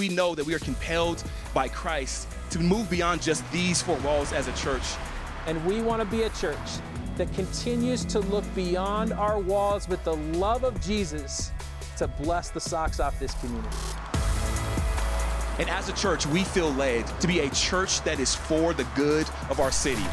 We know that we are compelled by Christ to move beyond just these four walls as a church. And we want to be a church that continues to look beyond our walls with the love of Jesus to bless the socks off this community. And as a church, we feel led to be a church that is for the good of our city.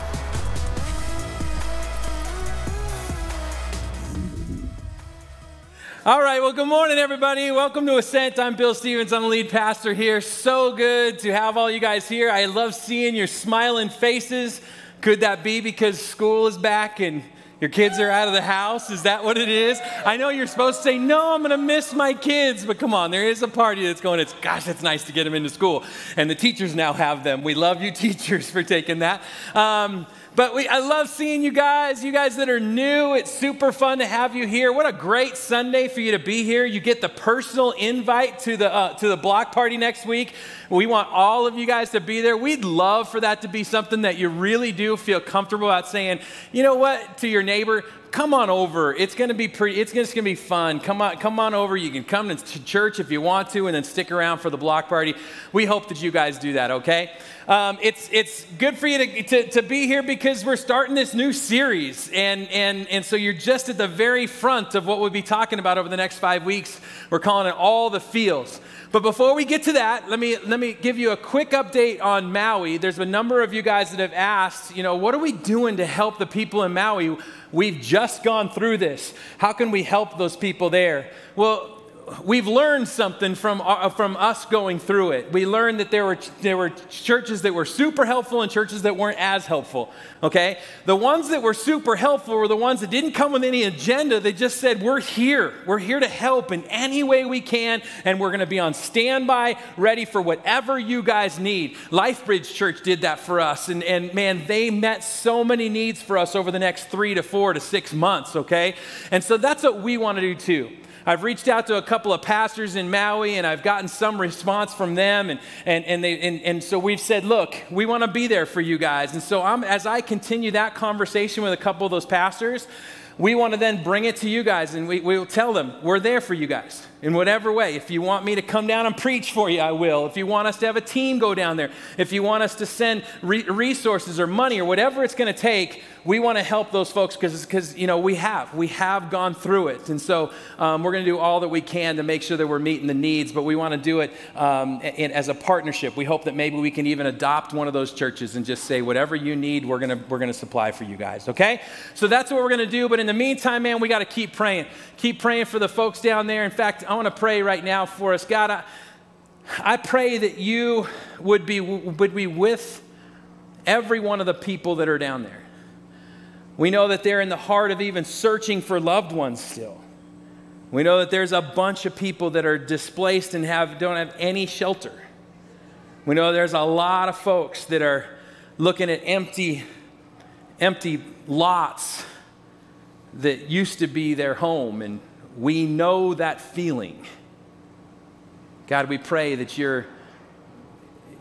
All right, well, good morning, everybody. Welcome to Ascent. I'm Bill Stevens. I'm the lead pastor here. So good to have all you guys here. I love seeing your smiling faces. Could that be because school is back and your kids are out of the house? Is that what it is? I know you're supposed to say, no, I'm going to miss my kids, but come on, there is a party that's going, it's, gosh, it's nice to get them into school. And the teachers now have them. We love you, teachers, for taking that. Um, but we, I love seeing you guys, you guys that are new. It's super fun to have you here. What a great Sunday for you to be here. You get the personal invite to the, uh, to the block party next week. We want all of you guys to be there. We'd love for that to be something that you really do feel comfortable about saying, you know what, to your neighbor, come on over. It's going to be pretty. It's just going to be fun. Come on, come on over. You can come to church if you want to, and then stick around for the block party. We hope that you guys do that. Okay. Um, it's it's good for you to, to, to be here because we're starting this new series, and and and so you're just at the very front of what we'll be talking about over the next five weeks. We're calling it all the feels. But before we get to that, let me, let me give you a quick update on Maui. There's a number of you guys that have asked, you know, what are we doing to help the people in Maui? We've just gone through this. How can we help those people there? Well, we've learned something from, uh, from us going through it. We learned that there were, there were churches that were super helpful and churches that weren't as helpful, okay? The ones that were super helpful were the ones that didn't come with any agenda. They just said, We're here. We're here to help in any way we can, and we're going to be on standby, ready for whatever you guys need. LifeBridge Church did that for us, and, and man, they met so many needs for us over the next three to four to six months, okay? And so that's what we want to do too. I've reached out to a couple of pastors in Maui and I've gotten some response from them. And, and, and, they, and, and so we've said, look, we want to be there for you guys. And so I'm, as I continue that conversation with a couple of those pastors, we want to then bring it to you guys and we, we'll tell them, we're there for you guys in whatever way. If you want me to come down and preach for you, I will. If you want us to have a team go down there, if you want us to send re- resources or money or whatever it's going to take, we want to help those folks because, you know, we have. We have gone through it. And so um, we're going to do all that we can to make sure that we're meeting the needs, but we want to do it um, in, as a partnership. We hope that maybe we can even adopt one of those churches and just say, whatever you need, we're going to, we're going to supply for you guys, okay? So that's what we're going to do. But in the meantime, man, we got to keep praying. Keep praying for the folks down there. In fact, I want to pray right now for us. God, I, I pray that you would be, would be with every one of the people that are down there. We know that they're in the heart of even searching for loved ones still. We know that there's a bunch of people that are displaced and have, don't have any shelter. We know there's a lot of folks that are looking at empty, empty lots that used to be their home, and we know that feeling. God, we pray that your,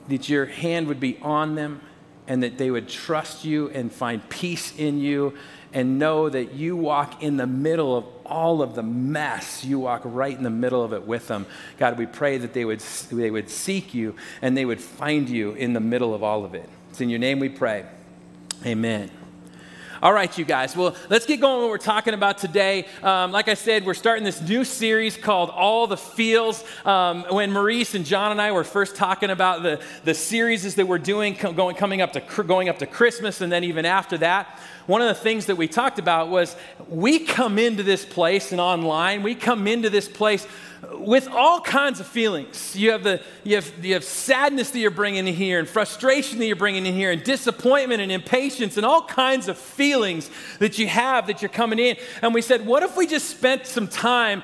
that your hand would be on them and that they would trust you and find peace in you and know that you walk in the middle of all of the mess. You walk right in the middle of it with them. God, we pray that they would, they would seek you and they would find you in the middle of all of it. It's in your name we pray. Amen. All right, you guys. Well, let's get going what we're talking about today. Um, like I said, we're starting this new series called All the Feels. Um, when Maurice and John and I were first talking about the, the series that we're doing going, coming up to, going up to Christmas and then even after that, one of the things that we talked about was we come into this place and online, we come into this place with all kinds of feelings. You have, the, you, have, you have sadness that you're bringing in here, and frustration that you're bringing in here, and disappointment and impatience, and all kinds of feelings that you have that you're coming in. And we said, what if we just spent some time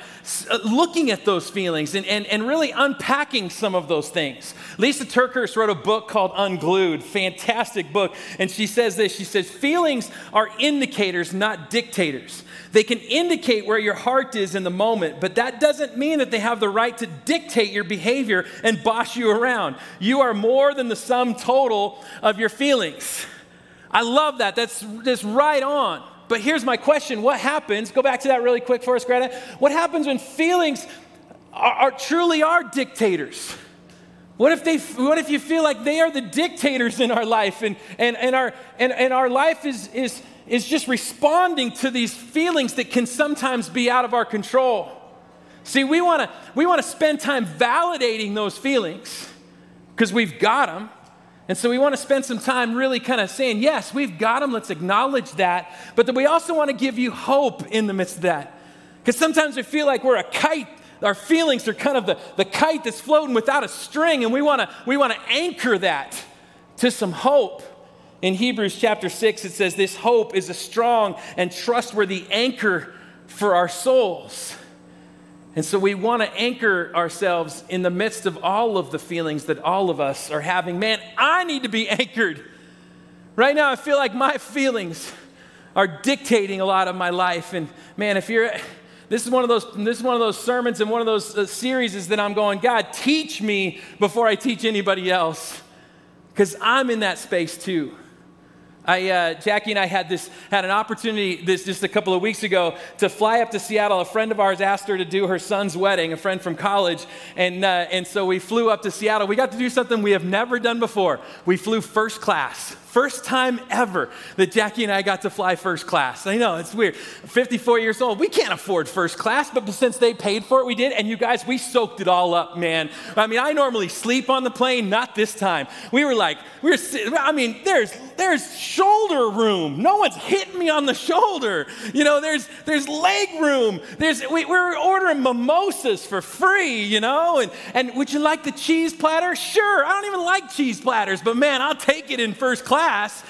uh, looking at those feelings and, and, and really unpacking some of those things? Lisa TerKeurst wrote a book called Unglued, fantastic book. And she says this she says, Feelings are indicators, not dictators. They can indicate where your heart is in the moment, but that doesn't mean that they have the right to dictate your behavior and boss you around. You are more than the sum total of your feelings. I love that. That's just right on. But here's my question What happens? Go back to that really quick for us, Greta. What happens when feelings are, are truly are dictators? What if, they, what if you feel like they are the dictators in our life and, and, and, our, and, and our life is, is, is just responding to these feelings that can sometimes be out of our control? See, we want to we want to spend time validating those feelings because we've got them. And so we want to spend some time really kind of saying, yes, we've got them, let's acknowledge that. But then we also want to give you hope in the midst of that. Because sometimes we feel like we're a kite. Our feelings are kind of the, the kite that's floating without a string, and we want to we want to anchor that to some hope. In Hebrews chapter 6, it says, This hope is a strong and trustworthy anchor for our souls. And so we want to anchor ourselves in the midst of all of the feelings that all of us are having. Man, I need to be anchored. Right now, I feel like my feelings are dictating a lot of my life. And man, if you're, this is one of those, this is one of those sermons and one of those uh, series is that I'm going, God, teach me before I teach anybody else. Because I'm in that space too. I, uh, Jackie and I had this had an opportunity this just a couple of weeks ago to fly up to Seattle. A friend of ours asked her to do her son's wedding, a friend from college, and uh, and so we flew up to Seattle. We got to do something we have never done before. We flew first class. First time ever that Jackie and I got to fly first class. I know, it's weird. 54 years old, we can't afford first class, but since they paid for it, we did. And you guys, we soaked it all up, man. I mean, I normally sleep on the plane, not this time. We were like, we were, I mean, there's, there's shoulder room. No one's hitting me on the shoulder. You know, there's, there's leg room. There's, we, we're ordering mimosas for free, you know? And, and would you like the cheese platter? Sure. I don't even like cheese platters, but man, I'll take it in first class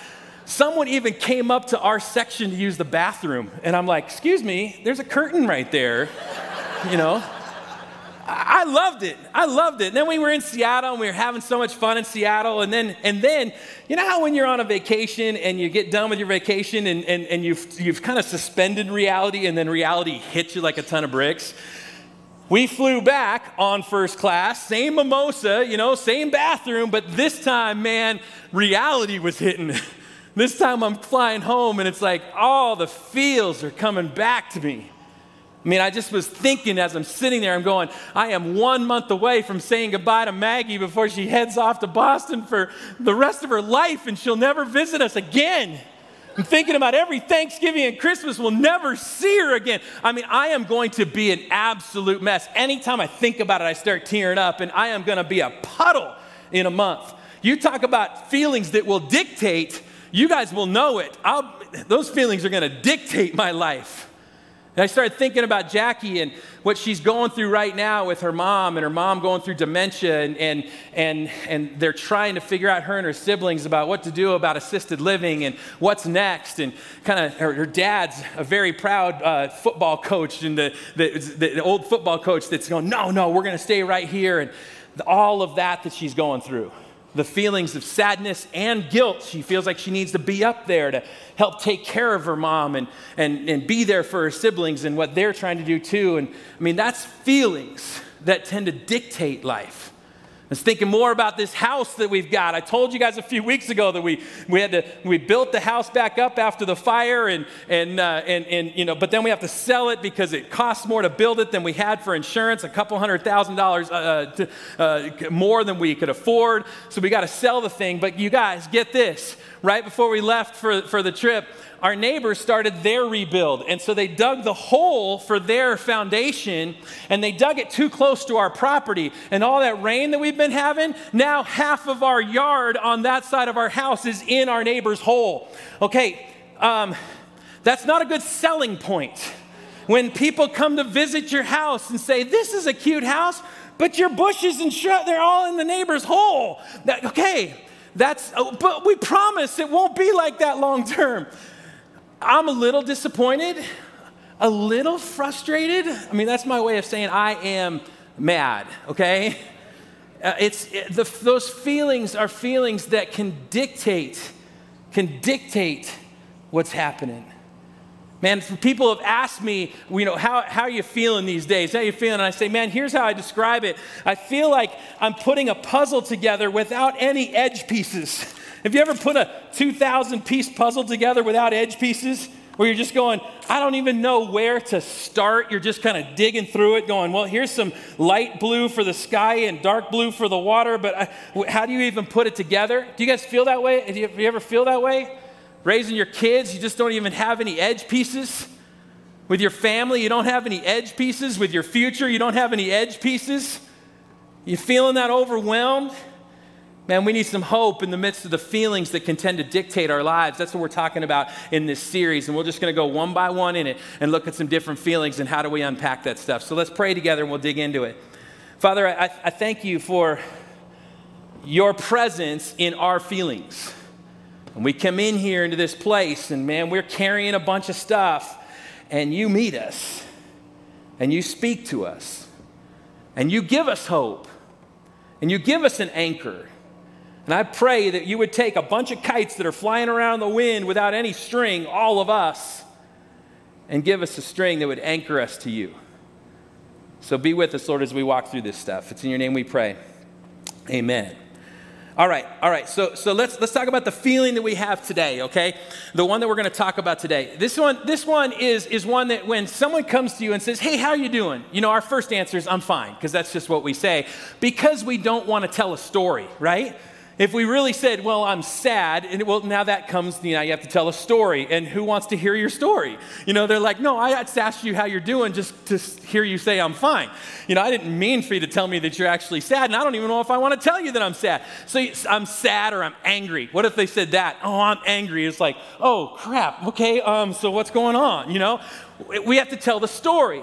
someone even came up to our section to use the bathroom. And I'm like, excuse me, there's a curtain right there, you know? I loved it. I loved it. And then we were in Seattle and we were having so much fun in Seattle. And then, and then you know how when you're on a vacation and you get done with your vacation and, and, and you've, you've kind of suspended reality and then reality hits you like a ton of bricks? We flew back on first class, same mimosa, you know, same bathroom, but this time, man, reality was hitting. this time I'm flying home and it's like all the feels are coming back to me. I mean, I just was thinking as I'm sitting there, I'm going, I am one month away from saying goodbye to Maggie before she heads off to Boston for the rest of her life and she'll never visit us again. I'm thinking about every Thanksgiving and Christmas we'll never see her again. I mean, I am going to be an absolute mess. Anytime I think about it, I start tearing up, and I am going to be a puddle in a month. You talk about feelings that will dictate, you guys will know it. I'll, those feelings are going to dictate my life. And I started thinking about Jackie and what she's going through right now with her mom and her mom going through dementia and, and, and, and they're trying to figure out her and her siblings about what to do about assisted living and what's next. And kind of her, her, dad's a very proud uh, football coach and the, the, the, old football coach that's going, no, no, we're going to stay right here. And all of that that she's going through the feelings of sadness and guilt. She feels like she needs to be up there to help take care of her mom and, and, and be there for her siblings and what they're trying to do too. And I mean, that's feelings that tend to dictate life was thinking more about this house that we've got. I told you guys a few weeks ago that we, we had to, we built the house back up after the fire and, and, uh, and, and, you know, but then we have to sell it because it costs more to build it than we had for insurance, a couple hundred thousand dollars uh, uh to, uh, more than we could afford. So we got to sell the thing. But you guys, get this. Right before we left for, for the trip, our neighbors started their rebuild. And so they dug the hole for their foundation and they dug it too close to our property. And all that rain that we've been having, now half of our yard on that side of our house is in our neighbor's hole. Okay, um, that's not a good selling point. When people come to visit your house and say, This is a cute house, but your bushes and shrubs, they're all in the neighbor's hole. That, okay, that's, oh, but we promise it won't be like that long term. I'm a little disappointed, a little frustrated. I mean, that's my way of saying I am mad, okay? Uh, it's it, the, those feelings are feelings that can dictate, can dictate what's happening. Man, people have asked me, you know, how, how are you feeling these days? How are you feeling? And I say, man, here's how I describe it. I feel like I'm putting a puzzle together without any edge pieces. Have you ever put a 2,000 piece puzzle together without edge pieces? where you're just going, I don't even know where to start. You're just kind of digging through it, going, well, here's some light blue for the sky and dark blue for the water, but uh, I, how do you even put it together? Do you guys feel that way? Do you, do you ever feel that way? Raising your kids, you just don't even have any edge pieces. With your family, you don't have any edge pieces. With your future, you don't have any edge pieces. You feeling that overwhelmed? Man, we need some hope in the midst of the feelings that can tend to dictate our lives. That's what we're talking about in this series. And we're just going to go one by one in it and look at some different feelings and how do we unpack that stuff. So let's pray together and we'll dig into it. Father, I, I thank you for your presence in our feelings. And we come in here into this place, and man, we're carrying a bunch of stuff, and you meet us, and you speak to us, and you give us hope, and you give us an anchor. And I pray that you would take a bunch of kites that are flying around the wind without any string, all of us, and give us a string that would anchor us to you. So be with us, Lord, as we walk through this stuff. It's in your name we pray. Amen. All right, all right. So, so let's let's talk about the feeling that we have today. Okay, the one that we're going to talk about today. This one, this one is is one that when someone comes to you and says, "Hey, how you doing?" You know, our first answer is, "I'm fine," because that's just what we say, because we don't want to tell a story, right? If we really said, well, I'm sad, and well, now that comes, you know, you have to tell a story. And who wants to hear your story? You know, they're like, no, I just asked you how you're doing just to hear you say I'm fine. You know, I didn't mean for you to tell me that you're actually sad, and I don't even know if I want to tell you that I'm sad. So I'm sad or I'm angry. What if they said that? Oh, I'm angry. It's like, oh, crap. Okay, um, so what's going on? You know, we have to tell the story.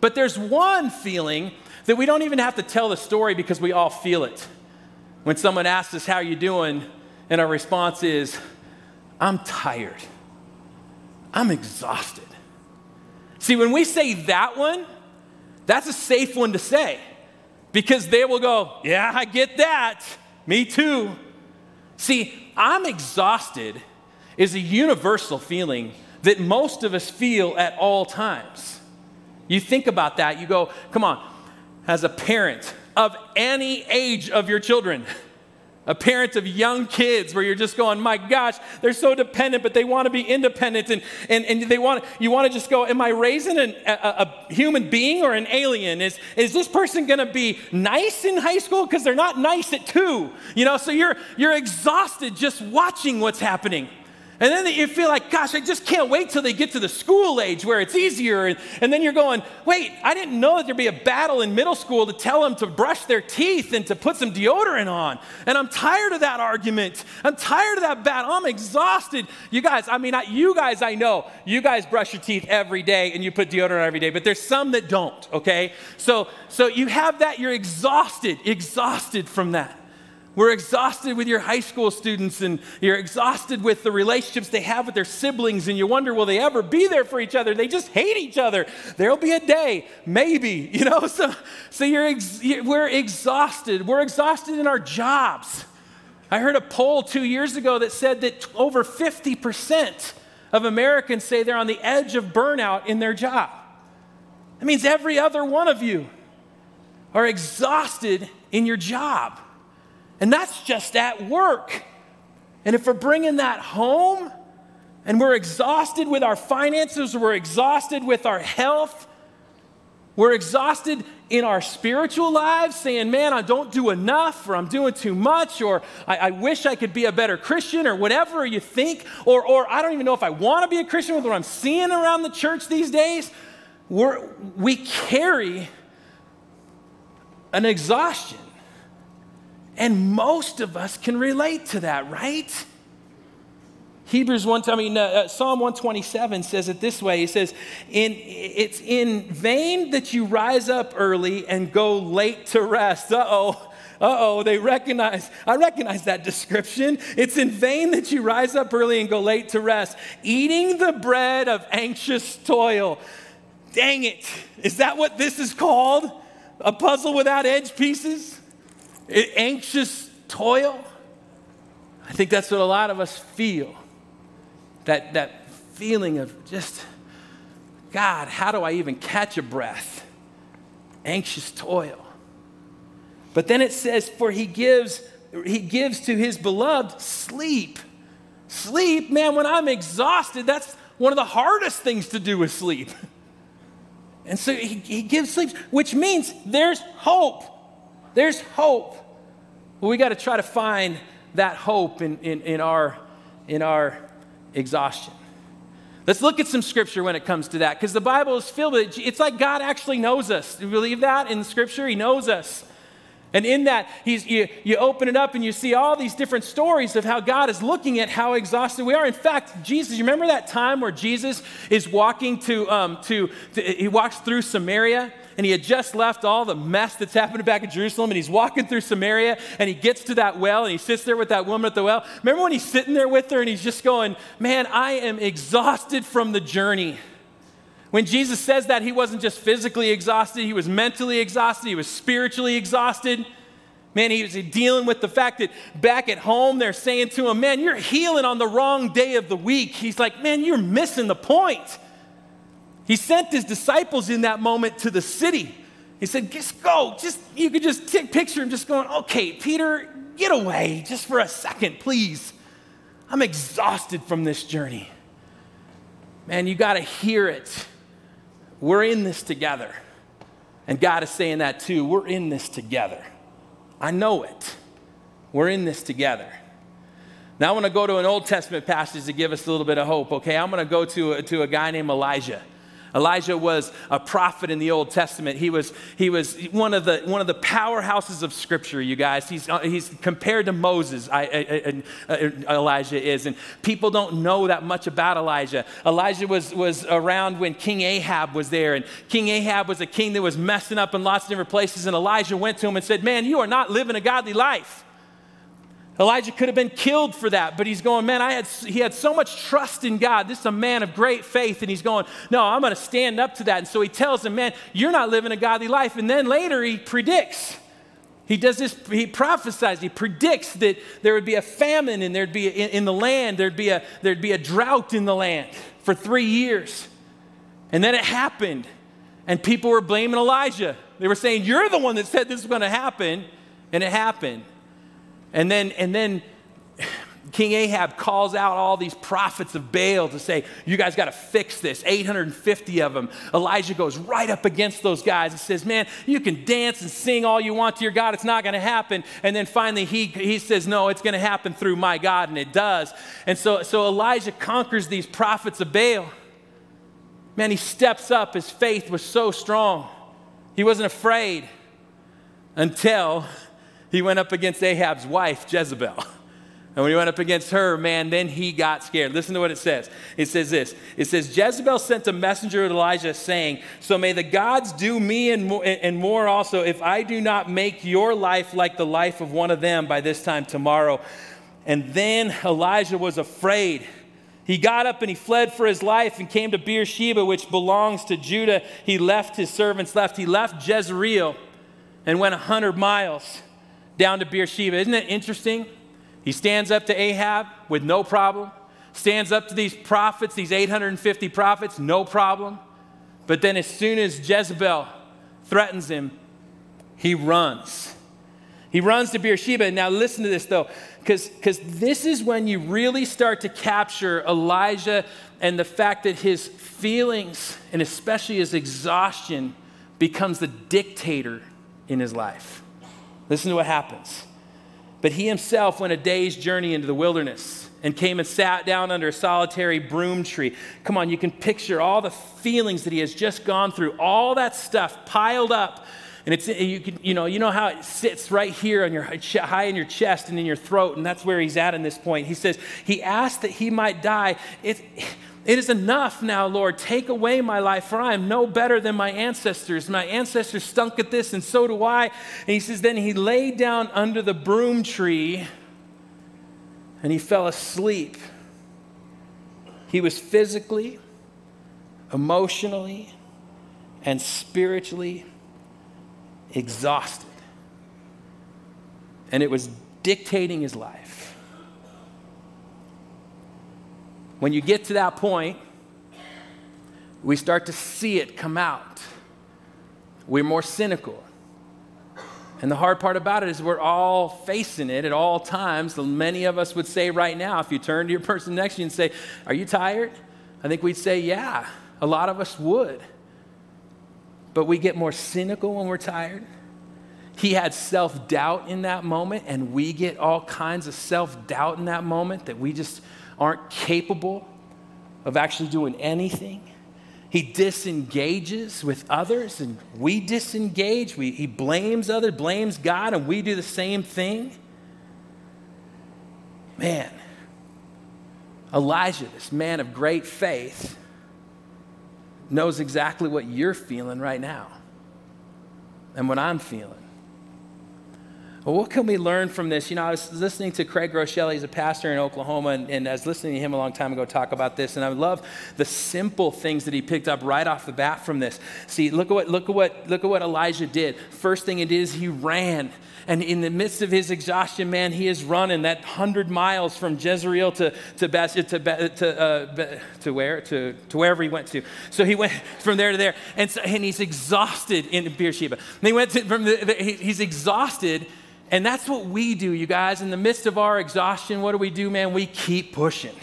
But there's one feeling that we don't even have to tell the story because we all feel it. When someone asks us, How are you doing? and our response is, I'm tired. I'm exhausted. See, when we say that one, that's a safe one to say because they will go, Yeah, I get that. Me too. See, I'm exhausted is a universal feeling that most of us feel at all times. You think about that, you go, Come on, as a parent, of any age of your children. A parent of young kids where you're just going, my gosh, they're so dependent, but they want to be independent. And, and, and they want, you want to just go, am I raising an, a, a human being or an alien? Is, is this person going to be nice in high school? Because they're not nice at two. You know, so you're, you're exhausted just watching what's happening. And then you feel like, gosh, I just can't wait till they get to the school age where it's easier. And, and then you're going, wait, I didn't know that there'd be a battle in middle school to tell them to brush their teeth and to put some deodorant on. And I'm tired of that argument. I'm tired of that battle. I'm exhausted. You guys, I mean, not you guys, I know, you guys brush your teeth every day and you put deodorant every day, but there's some that don't, okay? So, so you have that, you're exhausted, exhausted from that. We're exhausted with your high school students, and you're exhausted with the relationships they have with their siblings, and you wonder, will they ever be there for each other? They just hate each other. There'll be a day, maybe, you know? So, so you're ex- we're exhausted. We're exhausted in our jobs. I heard a poll two years ago that said that over 50% of Americans say they're on the edge of burnout in their job. That means every other one of you are exhausted in your job. And that's just at work. And if we're bringing that home and we're exhausted with our finances, we're exhausted with our health, we're exhausted in our spiritual lives, saying, Man, I don't do enough, or I'm doing too much, or I, I, wish I could be a better Christian, or whatever you think, or, or I don't even know if I want to be a Christian with what I'm seeing around the church these days. We're, we carry an exhaustion. And most of us can relate to that, right? Hebrews 1, I mean, uh, uh Psalm 127 says it this way. He says, in, It's in vain that you rise up early and go late to rest. Uh oh. Uh oh, they recognize, I recognize that description. It's in vain that you rise up early and go late to rest, eating the bread of anxious toil. Dang it. Is that what this is called? A puzzle without edge pieces? Anxious toil. I think that's what a lot of us feel. That, that feeling of just, God, how do I even catch a breath? Anxious toil. But then it says, for he gives, he gives to his beloved sleep. Sleep, man, when I'm exhausted, that's one of the hardest things to do is sleep. And so he, he gives sleep, which means there's hope. There's hope. Well, we got to try to find that hope in, in, in, our, in our exhaustion. Let's look at some scripture when it comes to that, because the Bible is filled with it. It's like God actually knows us. Do you believe that in scripture? He knows us. And in that, he's, you, you open it up and you see all these different stories of how God is looking at how exhausted we are. In fact, Jesus, you remember that time where Jesus is walking to, um, to, to he walks through Samaria and he had just left all the mess that's happening back in Jerusalem, and he's walking through Samaria, and he gets to that well, and he sits there with that woman at the well. Remember when he's sitting there with her, and he's just going, Man, I am exhausted from the journey. When Jesus says that, he wasn't just physically exhausted, he was mentally exhausted, he was spiritually exhausted. Man, he was dealing with the fact that back at home they're saying to him, Man, you're healing on the wrong day of the week. He's like, Man, you're missing the point. He sent his disciples in that moment to the city. He said, Just go. Just you could just take picture him just going, Okay, Peter, get away just for a second, please. I'm exhausted from this journey. Man, you got to hear it. We're in this together. And God is saying that too. We're in this together. I know it. We're in this together. Now, I want to go to an Old Testament passage to give us a little bit of hope, okay? I'm going to go to a, to a guy named Elijah. Elijah was a prophet in the Old Testament. He was, he was one, of the, one of the powerhouses of Scripture, you guys. He's, uh, he's compared to Moses, I, I, I, Elijah is. And people don't know that much about Elijah. Elijah was, was around when King Ahab was there. And King Ahab was a king that was messing up in lots of different places. And Elijah went to him and said, Man, you are not living a godly life. Elijah could have been killed for that, but he's going, man, I had, he had so much trust in God. This is a man of great faith. And he's going, no, I'm going to stand up to that. And so he tells him, man, you're not living a godly life. And then later he predicts. He does this, he prophesies, he predicts that there would be a famine and there'd be in, in the land, there'd be, a, there'd be a drought in the land for three years. And then it happened. And people were blaming Elijah. They were saying, You're the one that said this was going to happen. And it happened. And then, and then King Ahab calls out all these prophets of Baal to say, You guys got to fix this. 850 of them. Elijah goes right up against those guys and says, Man, you can dance and sing all you want to your God. It's not going to happen. And then finally, he, he says, No, it's going to happen through my God. And it does. And so, so Elijah conquers these prophets of Baal. Man, he steps up. His faith was so strong. He wasn't afraid until he went up against Ahab's wife, Jezebel. And when he went up against her, man, then he got scared. Listen to what it says. It says this It says, Jezebel sent a messenger to Elijah saying, So may the gods do me and more, and more also if I do not make your life like the life of one of them by this time tomorrow. And then Elijah was afraid. He got up and he fled for his life and came to Beersheba, which belongs to Judah. He left his servants left. He left Jezreel and went a hundred miles down to Beersheba. Isn't it interesting? He stands up to Ahab with no problem, stands up to these prophets, these 850 prophets, no problem. But then, as soon as Jezebel threatens him, he runs. He runs to Beersheba. Now, listen to this though, because this is when you really start to capture Elijah and the fact that his feelings, and especially his exhaustion, becomes the dictator in his life. Listen to what happens. But he himself went a day's journey into the wilderness and came and sat down under a solitary broom tree. Come on, you can picture all the feelings that he has just gone through, all that stuff piled up. And it's you can you know you know how it sits right here on your high in your chest and in your throat, and that's where he's at in this point. He says he asked that he might die. It is enough now, Lord. Take away my life, for I am no better than my ancestors. My ancestors stunk at this, and so do I. And he says, Then he lay down under the broom tree and he fell asleep. He was physically, emotionally, and spiritually exhausted. And it was dictating his life. When you get to that point, we start to see it come out. We're more cynical. And the hard part about it is we're all facing it at all times. Many of us would say right now, if you turn to your person next to you and say, Are you tired? I think we'd say, yeah, a lot of us would. But we get more cynical when we're tired. He had self doubt in that moment, and we get all kinds of self doubt in that moment that we just aren't capable of actually doing anything. He disengages with others, and we disengage. We, he blames others, blames God, and we do the same thing. Man, Elijah, this man of great faith, knows exactly what you're feeling right now and what I'm feeling. Well, what can we learn from this? You know, I was listening to Craig Groeschel, he's a pastor in Oklahoma, and, and, I was listening to him a long time ago talk about this, and I love the simple things that he picked up right off the bat from this. See, look at what, look at what, look at what Elijah did. First thing it is, he ran. And in the midst of his exhaustion, man, he is running that 100 miles from Jezreel to, to, Bas- to, to, uh, to where? To, to wherever he went to. So he went from there to there. And, so, and he's exhausted in Beersheba. And he went to, from the, he's exhausted. And that's what we do, you guys. In the midst of our exhaustion, what do we do, man? We keep pushing.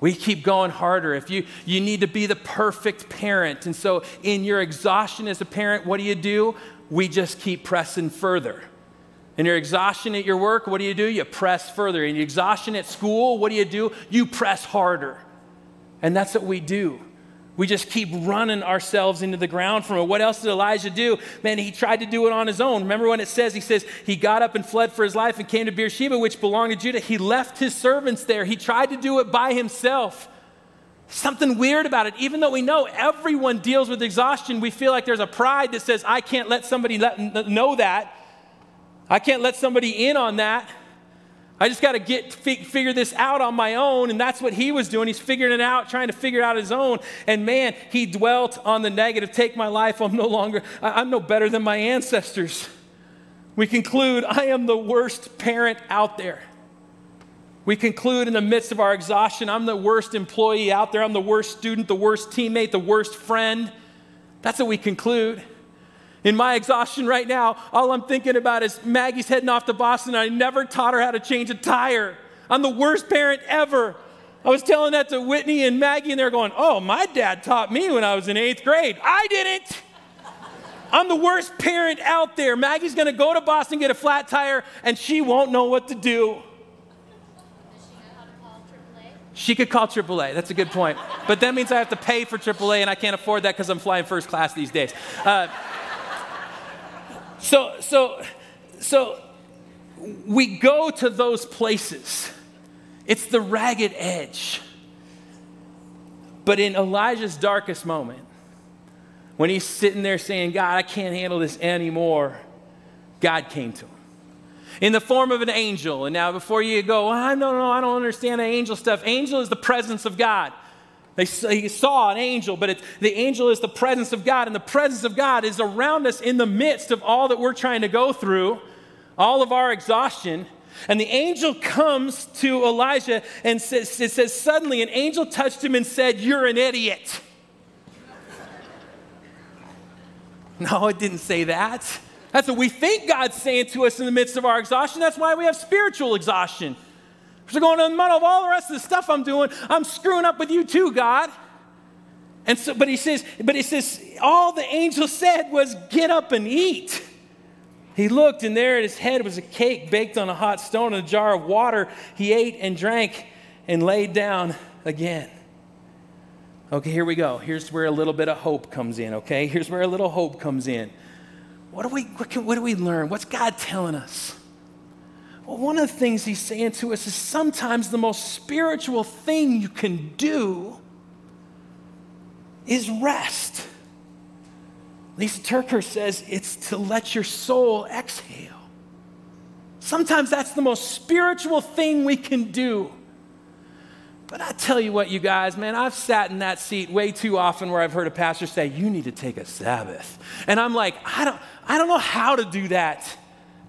We keep going harder. If you, you need to be the perfect parent. And so, in your exhaustion as a parent, what do you do? We just keep pressing further. In your exhaustion at your work, what do you do? You press further. In your exhaustion at school, what do you do? You press harder. And that's what we do. We just keep running ourselves into the ground from it. What else did Elijah do? Man, he tried to do it on his own. Remember when it says, he says, he got up and fled for his life and came to Beersheba, which belonged to Judah. He left his servants there. He tried to do it by himself. Something weird about it. Even though we know everyone deals with exhaustion, we feel like there's a pride that says, I can't let somebody let, know that. I can't let somebody in on that. I just got to get figure this out on my own, and that's what he was doing. He's figuring it out, trying to figure out his own. And man, he dwelt on the negative. Take my life. I'm no longer. I'm no better than my ancestors. We conclude, I am the worst parent out there. We conclude in the midst of our exhaustion, I'm the worst employee out there. I'm the worst student, the worst teammate, the worst friend. That's what we conclude. In my exhaustion right now, all I'm thinking about is Maggie's heading off to Boston. And I never taught her how to change a tire. I'm the worst parent ever. I was telling that to Whitney and Maggie, and they're going, Oh, my dad taught me when I was in eighth grade. I didn't. I'm the worst parent out there. Maggie's going to go to Boston, get a flat tire, and she won't know what to do. She could call AAA. That's a good point. But that means I have to pay for AAA, and I can't afford that because I'm flying first class these days. Uh, so, so, so we go to those places. It's the ragged edge. But in Elijah's darkest moment, when he's sitting there saying, God, I can't handle this anymore, God came to him in the form of an angel. And now, before you go, I don't know, I don't understand the angel stuff. Angel is the presence of God. They saw an angel, but the angel is the presence of God, and the presence of God is around us in the midst of all that we're trying to go through, all of our exhaustion. And the angel comes to Elijah and says, it says, Suddenly an angel touched him and said, You're an idiot. no, it didn't say that. That's what we think God's saying to us in the midst of our exhaustion. That's why we have spiritual exhaustion. So going, in the middle of all the rest of the stuff I'm doing, I'm screwing up with you too, God. And so, but he says, but he says, all the angel said was, get up and eat. He looked, and there at his head was a cake baked on a hot stone and a jar of water. He ate and drank and laid down again. Okay, here we go. Here's where a little bit of hope comes in, okay? Here's where a little hope comes in. What do we, what, can, what do we learn? What's God telling us? Well, one of the things he's saying to us is sometimes the most spiritual thing you can do is rest. Lisa TerKeurst says it's to let your soul exhale. Sometimes that's the most spiritual thing we can do. But I tell you what, you guys, man, I've sat in that seat way too often where I've heard a pastor say, You need to take a Sabbath. And I'm like, I don't, I don't know how to do that.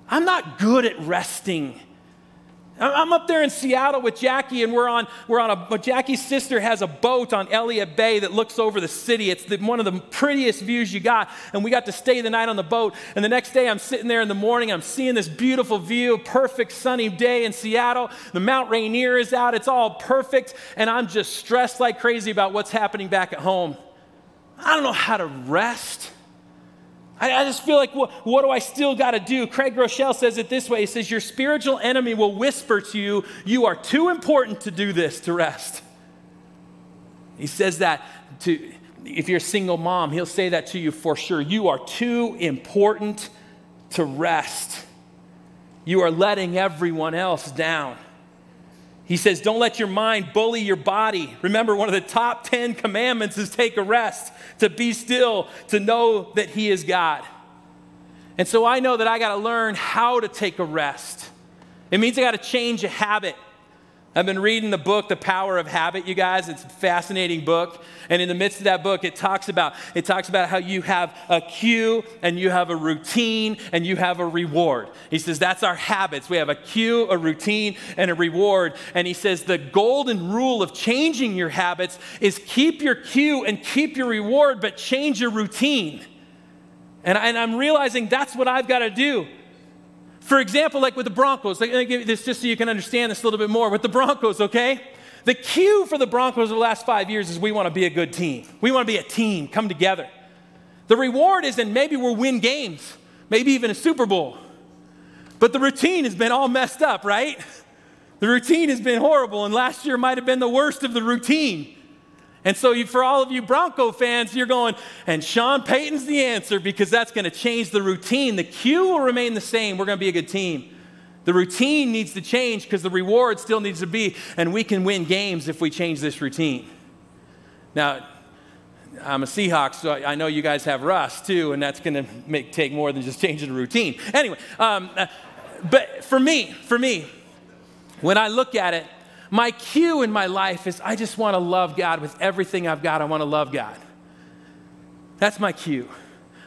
I'm not good at resting. I'm up there in Seattle with Jackie, and we're on, we're on a, but Jackie's sister has a boat on Elliott Bay that looks over the city. It's the, one of the prettiest views you got. And we got to stay the night on the boat. And the next day, I'm sitting there in the morning, I'm seeing this beautiful view, perfect sunny day in Seattle. The Mount Rainier is out, it's all perfect. And I'm just stressed like crazy about what's happening back at home. I don't know how to rest. I, I just feel like, what, what do I still got to do? Craig Groeschel says it this way He says, Your spiritual enemy will whisper to you, You are too important to do this to rest. He says that to, if you're a single mom, he'll say that to you for sure. You are too important to rest. You are letting everyone else down. He says, Don't let your mind bully your body. Remember, one of the top 10 commandments is take a rest to be still, to know that He is God. And so I know that I got to learn how to take a rest. It means I got to change a habit. I've been reading the book, The Power of Habit, you guys. It's a fascinating book. And in the midst of that book, it talks about it talks about how you have a cue and you have a routine and you have a reward. He says that's our habits. We have a cue, a routine, and a reward. And he says the golden rule of changing your habits is keep your cue and keep your reward, but change your routine. And, I, and I'm realizing that's what I've got to do. For example, like with the Broncos, you this just so you can understand this a little bit more. With the Broncos, okay? The cue for the Broncos the last five years is we want to be a good team. We want to be a team, come together. The reward is in maybe we'll win games, maybe even a Super Bowl. But the routine has been all messed up, right? The routine has been horrible, and last year might have been the worst of the routine. And so, you, for all of you Bronco fans, you're going, and Sean Payton's the answer because that's going to change the routine. The cue will remain the same. We're going to be a good team. The routine needs to change because the reward still needs to be, and we can win games if we change this routine. Now, I'm a Seahawks, so I know you guys have Russ too, and that's going to take more than just changing the routine. Anyway, um, uh, but for me, for me, when I look at it, my cue in my life is I just want to love God with everything I've got. I want to love God. That's my cue.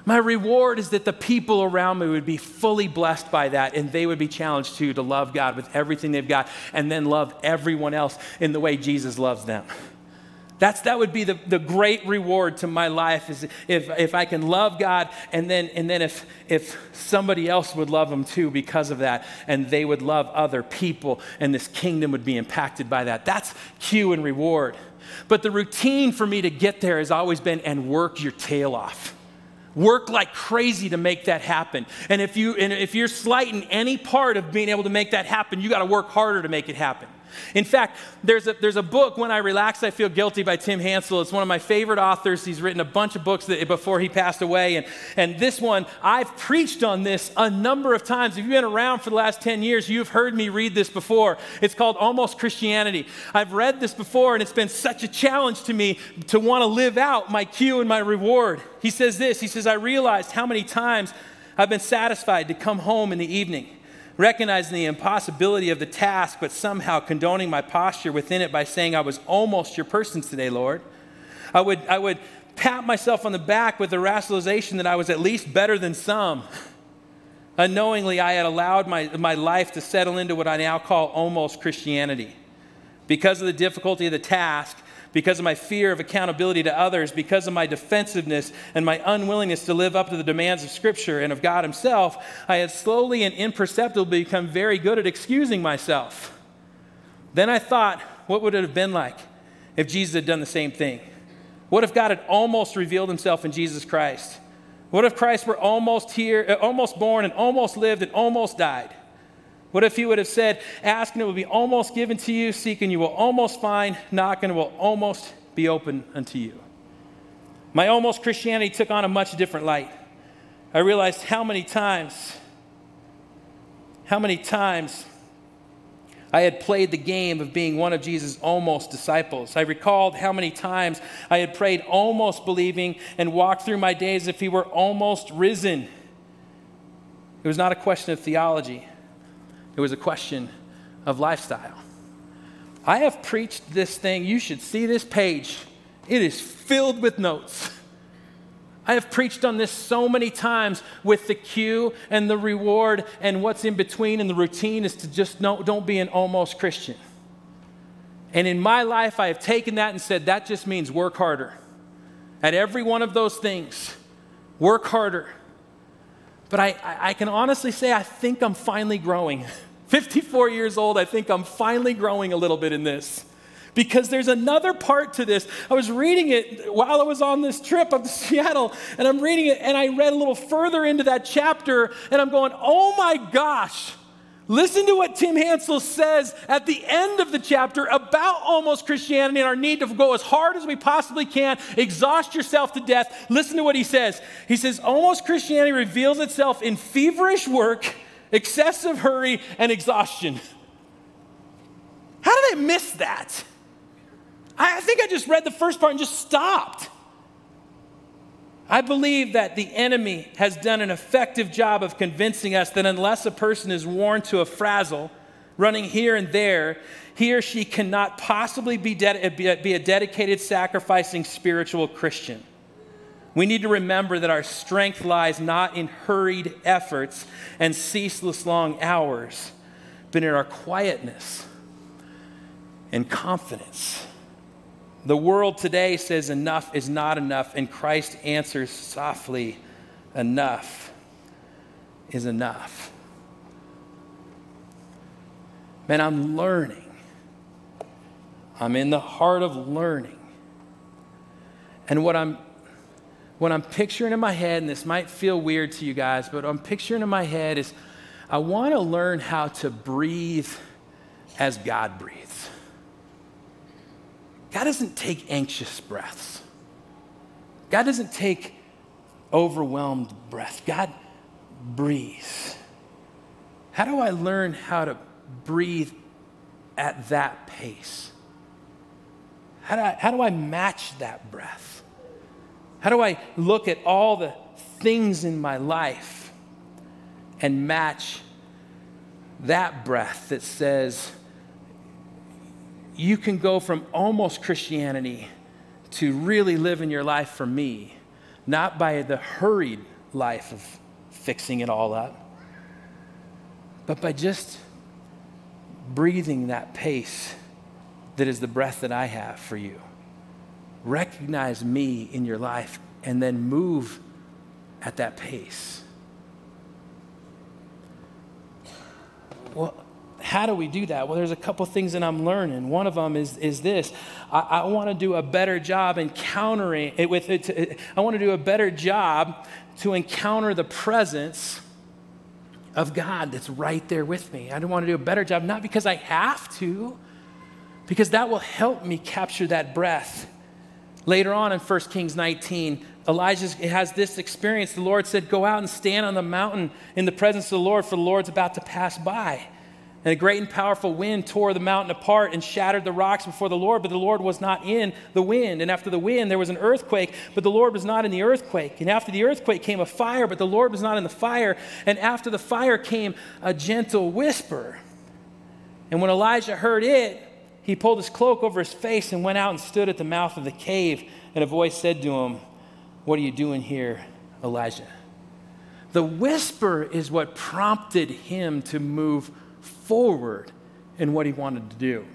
My reward is that the people around me would be fully blessed by that and they would be challenged too to love God with everything they've got and then love everyone else in the way Jesus loves them. That's, that would be the, the great reward to my life is if, if I can love God and then, and then if, if somebody else would love him too because of that and they would love other people and this kingdom would be impacted by that. That's cue and reward. But the routine for me to get there has always been and work your tail off. Work like crazy to make that happen. And if, you, and if you're slighting any part of being able to make that happen, you got to work harder to make it happen. In fact, there's a, there's a book, When I Relax, I Feel Guilty by Tim Hansel. It's one of my favorite authors. He's written a bunch of books that, before he passed away. And, and this one, I've preached on this a number of times. If you've been around for the last 10 years, you've heard me read this before. It's called Almost Christianity. I've read this before, and it's been such a challenge to me to want to live out my cue and my reward. He says this He says, I realized how many times I've been satisfied to come home in the evening recognizing the impossibility of the task, but somehow condoning my posture within it by saying, I was almost your person today, Lord. I would, I would pat myself on the back with the rationalization that I was at least better than some. Unknowingly, I had allowed my, my life to settle into what I now call almost Christianity. Because of the difficulty of the task, because of my fear of accountability to others, because of my defensiveness and my unwillingness to live up to the demands of Scripture and of God Himself, I had slowly and imperceptibly become very good at excusing myself. Then I thought, what would it have been like if Jesus had done the same thing? What if God had almost revealed Himself in Jesus Christ? What if Christ were almost here, uh, almost born, and almost lived, and almost died? What if he would have said, Ask and it will be almost given to you, seek and you will almost find, knock and it will almost be open unto you? My almost Christianity took on a much different light. I realized how many times, how many times I had played the game of being one of Jesus' almost disciples. I recalled how many times I had prayed almost believing and walked through my days if he were almost risen. It was not a question of theology. It was a question of lifestyle. I have preached this thing. You should see this page. It is filled with notes. I have preached on this so many times with the cue and the reward and what's in between and the routine is to just no, don't be an almost Christian. And in my life, I have taken that and said, that just means work harder. At every one of those things, work harder. But I, I can honestly say, I think I'm finally growing. 54 years old, I think I'm finally growing a little bit in this. Because there's another part to this. I was reading it while I was on this trip up to Seattle, and I'm reading it, and I read a little further into that chapter, and I'm going, oh my gosh, Listen to what Tim Hansel says at the end of the chapter about almost Christianity and our need to go as hard as we possibly can, exhaust yourself to death. Listen to what he says. He says, Almost Christianity reveals itself in feverish work, excessive hurry, and exhaustion. How did I miss that? I think I just read the first part and just stopped. I believe that the enemy has done an effective job of convincing us that unless a person is worn to a frazzle, running here and there, he or she cannot possibly be, de- eh, be a dedicated, sacrificing spiritual Christian. We need to remember that our strength lies not in hurried efforts and ceaseless long hours, but in our quietness and confidence the world today says enough is not enough, and Christ answers softly, enough is enough. Man, I'm learning. I'm in the heart of learning. And what I'm what I'm picturing in my head, and this might feel weird to you guys, but I'm picturing in my head is I want to learn how to breathe as God breathes. God doesn't take anxious breaths. God doesn't take overwhelmed breath. God breathes. How do I learn how to breathe at that pace? How do I, how do I match that breath? How do I look at all the things in my life and match that breath that says, you can go from almost Christianity to really living your life for me, not by the hurried life of fixing it all up, but by just breathing that pace that is the breath that I have for you. Recognize me in your life and then move at that pace. Well, how do we do that? Well, there's a couple things that I'm learning. One of them is, is this I, I want to do a better job encountering it with it. I want to do a better job to encounter the presence of God that's right there with me. I want to do a better job, not because I have to, because that will help me capture that breath. Later on in 1 Kings 19, Elijah has this experience. The Lord said, Go out and stand on the mountain in the presence of the Lord, for the Lord's about to pass by. And a great and powerful wind tore the mountain apart and shattered the rocks before the Lord, but the Lord was not in the wind. And after the wind, there was an earthquake, but the Lord was not in the earthquake. And after the earthquake came a fire, but the Lord was not in the fire. And after the fire came a gentle whisper. And when Elijah heard it, he pulled his cloak over his face and went out and stood at the mouth of the cave. And a voice said to him, What are you doing here, Elijah? The whisper is what prompted him to move forward in what he wanted to do.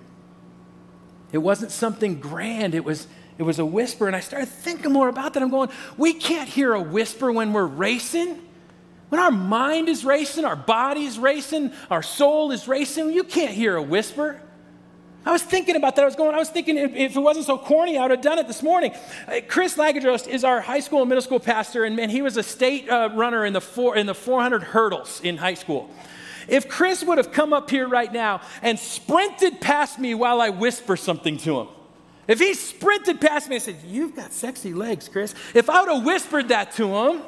It wasn't something grand, it was, it was a whisper. And I started thinking more about that. I'm going, we can't hear a whisper when we're racing. When our mind is racing, our body is racing, our soul is racing, you can't hear a whisper. I was thinking about that. I was going, I was thinking if, if it wasn't so corny, I would have done it this morning. Uh, Chris Lagadrost is our high school and middle school pastor, and man, he was a state uh, runner in the, four, in the 400 hurdles in high school. If Chris would have come up here right now and sprinted past me while I whisper something to him, if he sprinted past me and said, You've got sexy legs, Chris, if I would have whispered that to him,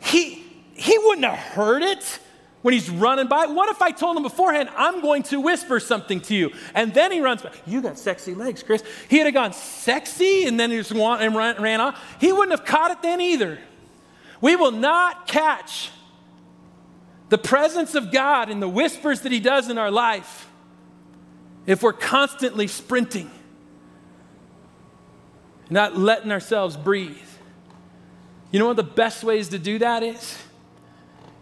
he, he wouldn't have heard it when he's running by. What if I told him beforehand, I'm going to whisper something to you? And then he runs by, You got sexy legs, Chris. He'd have gone, Sexy? And then he just went and ran, ran off. He wouldn't have caught it then either. We will not catch the presence of God and the whispers that He does in our life if we're constantly sprinting, not letting ourselves breathe. You know what the best ways to do that is?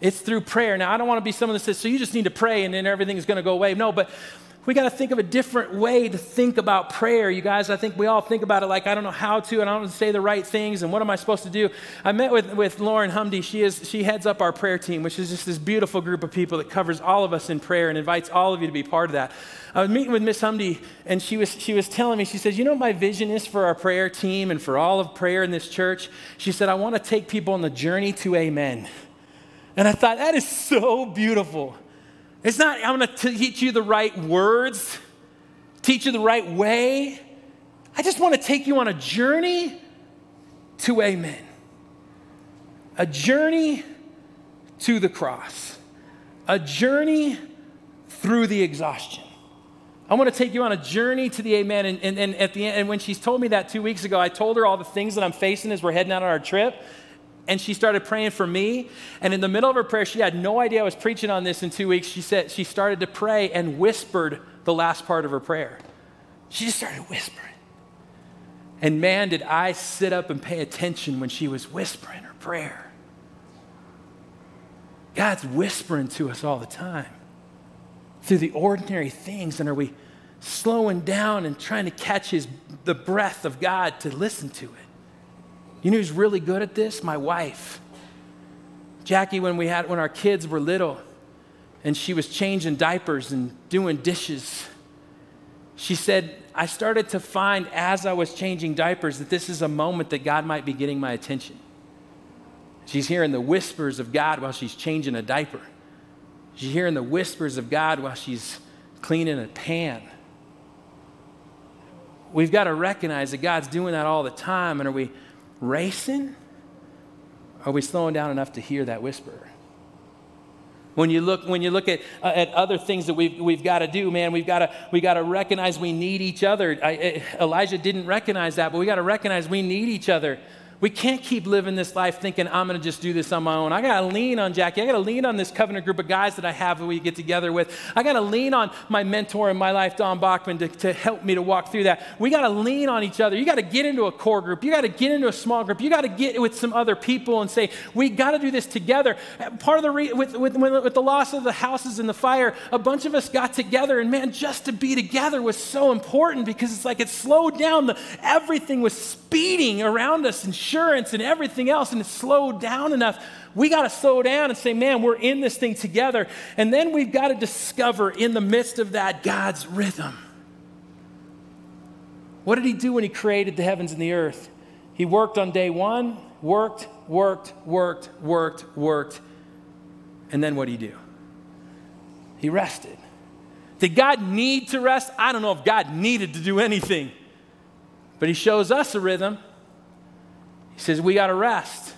It's through prayer. Now, I don't want to be someone that says, so you just need to pray and then everything's going to go away. No, but we got to think of a different way to think about prayer. You guys, I think we all think about it like, I don't know how to, and I don't say the right things, and what am I supposed to do? I met with, with Lauren Humdy. She, is, she heads up our prayer team, which is just this beautiful group of people that covers all of us in prayer and invites all of you to be part of that. I was meeting with Miss Humdy, and she was, she was telling me, she says, You know my vision is for our prayer team and for all of prayer in this church? She said, I want to take people on the journey to amen. And I thought, that is so beautiful. It's not, I'm going to teach you the right words, teach you the right way. I just want to take you on a journey to amen. A journey to the cross, a journey through the exhaustion. I want to take you on a journey to the amen. And, and, and at the end, and when she's told me that two weeks ago, I told her all the things that I'm facing as we're heading out on our trip and she started praying for me. And in the middle of her prayer, she had no idea I was preaching on this in two weeks. She said she started to pray and whispered the last part of her prayer. She just started whispering. And man, did I sit up and pay attention when she was whispering her prayer. God's whispering to us all the time through the ordinary things. And are we slowing down and trying to catch his, the breath of God to listen to it? You know who's really good at this? My wife. Jackie, when we had when our kids were little and she was changing diapers and doing dishes, she said, I started to find as I was changing diapers that this is a moment that God might be getting my attention. She's hearing the whispers of God while she's changing a diaper. She's hearing the whispers of God while she's cleaning a pan. We've got to recognize that God's doing that all the time, and are we racing? Are we slowing down enough to hear that whisper? When you look, when you look at, uh, at other things that we've, we've got to do, man, we've got to, we got to recognize we need each other. I, I, Elijah didn't recognize that, but we got to recognize we need each other. We can't keep living this life thinking, I'm going to just do this on my own. I got to lean on Jackie. I got to lean on this covenant group of guys that I have that we get together with. I got to lean on my mentor in my life, Don Bachman, to, to help me to walk through that. We got to lean on each other. You got to get into a core group. You got to get into a small group. You got to get with some other people and say, we got to do this together. Part of the, re- with, with, with the loss of the houses and the fire, a bunch of us got together. And man, just to be together was so important because it's like it slowed down. The, everything was speeding around us, and everything else, and it slowed down enough. We got to slow down and say, man, we're in this thing together. And then we've got to discover in the midst of that God's rhythm. What did he do when he created the heavens and the earth? He worked on day one, worked, worked, worked, worked, worked. And then what did he do? He rested. Did God need to rest? I don't know if God needed to do anything. But he shows us a rhythm. He says, We got to rest.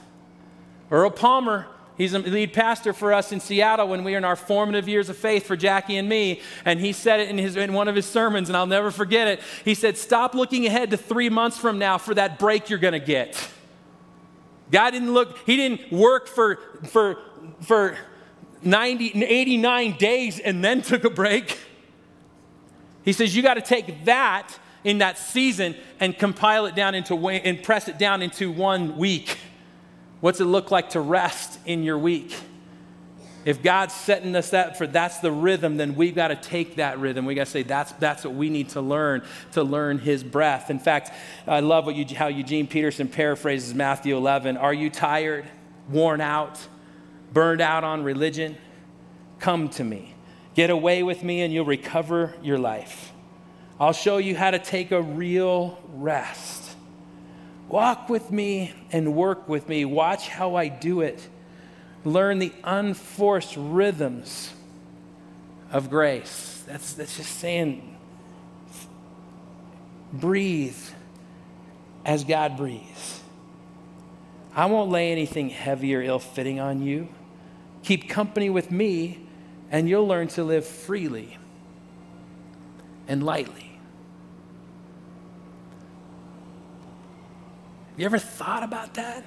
Earl Palmer, he's a lead pastor for us in Seattle when we were in our formative years of faith for Jackie and me. And he said it in, his, in one of his sermons, and I'll never forget it. He said, Stop looking ahead to three months from now for that break you're going to get. God didn't look, he didn't work for, for, for 90, 89 days and then took a break. He says, You got to take that in that season and compile it down into and press it down into one week. What's it look like to rest in your week? If God's setting us up for that's the rhythm, then we've got to take that rhythm. We got to say that's, that's what we need to learn to learn His breath. In fact, I love what you, how Eugene Peterson paraphrases Matthew 11. Are you tired, worn out, burned out on religion? Come to me. Get away with me, and you'll recover your life. I'll show you how to take a real rest. Walk with me and work with me. Watch how I do it. Learn the unforced rhythms of grace. That's, that's just saying, breathe as God breathes. I won't lay anything heavy or ill fitting on you. Keep company with me, and you'll learn to live freely and lightly. You ever thought about that?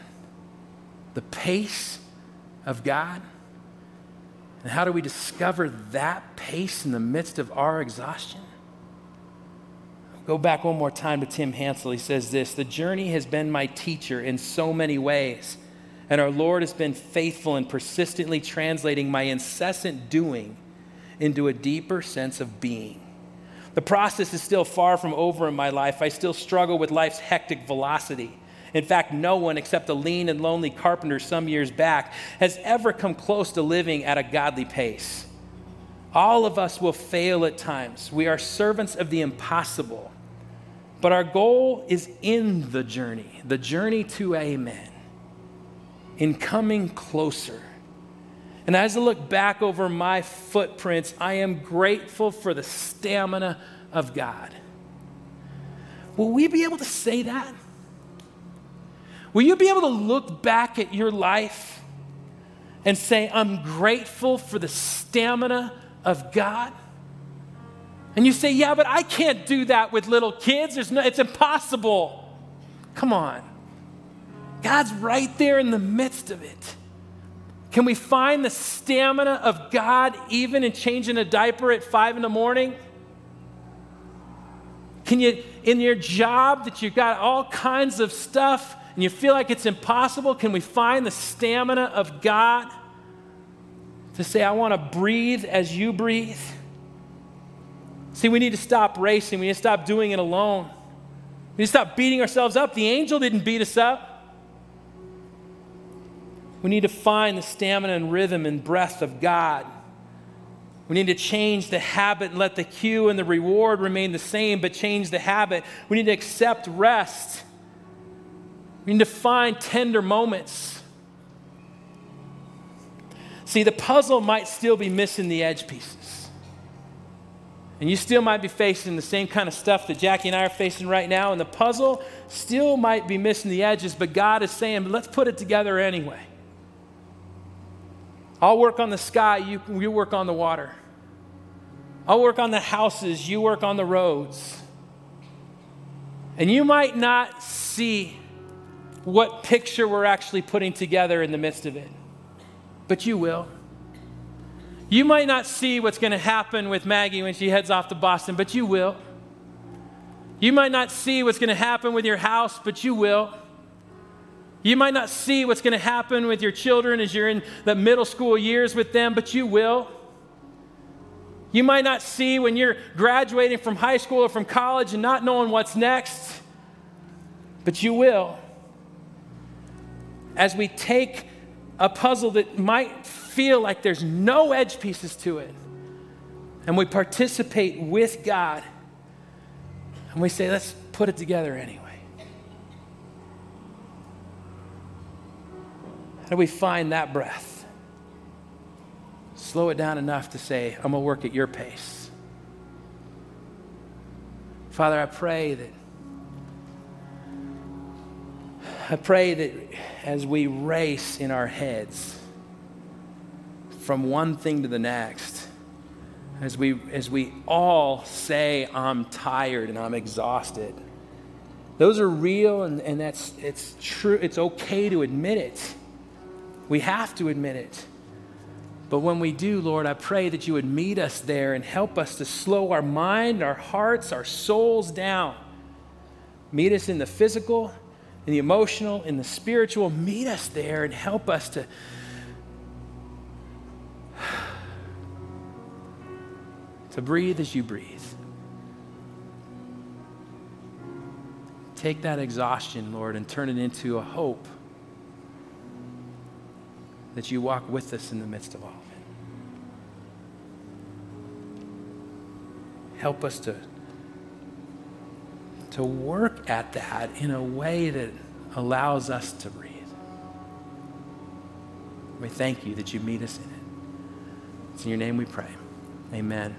The pace of God? And how do we discover that pace in the midst of our exhaustion? Go back one more time to Tim Hansel. He says this The journey has been my teacher in so many ways. And our Lord has been faithful in persistently translating my incessant doing into a deeper sense of being. The process is still far from over in my life. I still struggle with life's hectic velocity. In fact, no one except a lean and lonely carpenter some years back has ever come close to living at a godly pace. All of us will fail at times. We are servants of the impossible. But our goal is in the journey, the journey to amen, in coming closer. And as I look back over my footprints, I am grateful for the stamina of God. Will we be able to say that? Will you be able to look back at your life and say, I'm grateful for the stamina of God? And you say, Yeah, but I can't do that with little kids. There's no, it's impossible. Come on. God's right there in the midst of it. Can we find the stamina of God even in changing a diaper at five in the morning? Can you, in your job that you've got all kinds of stuff and you feel like it's impossible, can we find the stamina of God to say, I want to breathe as you breathe? See, we need to stop racing. We need to stop doing it alone. We need to stop beating ourselves up. The angel didn't beat us up. We need to find the stamina and rhythm and breath of God. We need to change the habit and let the cue and the reward remain the same, but change the habit. We need to accept rest. We need to find tender moments. See, the puzzle might still be missing the edge pieces. And you still might be facing the same kind of stuff that Jackie and I are facing right now, and the puzzle still might be missing the edges, but God is saying, let's put it together anyway. I'll work on the sky, you, you work on the water. I'll work on the houses, you work on the roads. And you might not see what picture we're actually putting together in the midst of it, but you will. You might not see what's going to happen with Maggie when she heads off to Boston, but you will. You might not see what's going to happen with your house, but you will. You might not see what's going to happen with your children as you're in the middle school years with them, but you will. You might not see when you're graduating from high school or from college and not knowing what's next, but you will. As we take a puzzle that might feel like there's no edge pieces to it, and we participate with God, and we say, let's put it together anyway. How do we find that breath? Slow it down enough to say, I'm going to work at your pace. Father, I pray that I pray that as we race in our heads from one thing to the next, as we, as we all say, I'm tired and I'm exhausted, those are real and, and that's, it's true. It's okay to admit it. We have to admit it. But when we do, Lord, I pray that you would meet us there and help us to slow our mind, our hearts, our souls down. Meet us in the physical, in the emotional, in the spiritual. Meet us there and help us to. to breathe as you breathe. Take that exhaustion, Lord, and turn it into a hope that you walk with us in the midst of all of it. Help us to, to work at that in a way that allows us to breathe. We thank you that you meet us in it. It's in your name we pray. Amen.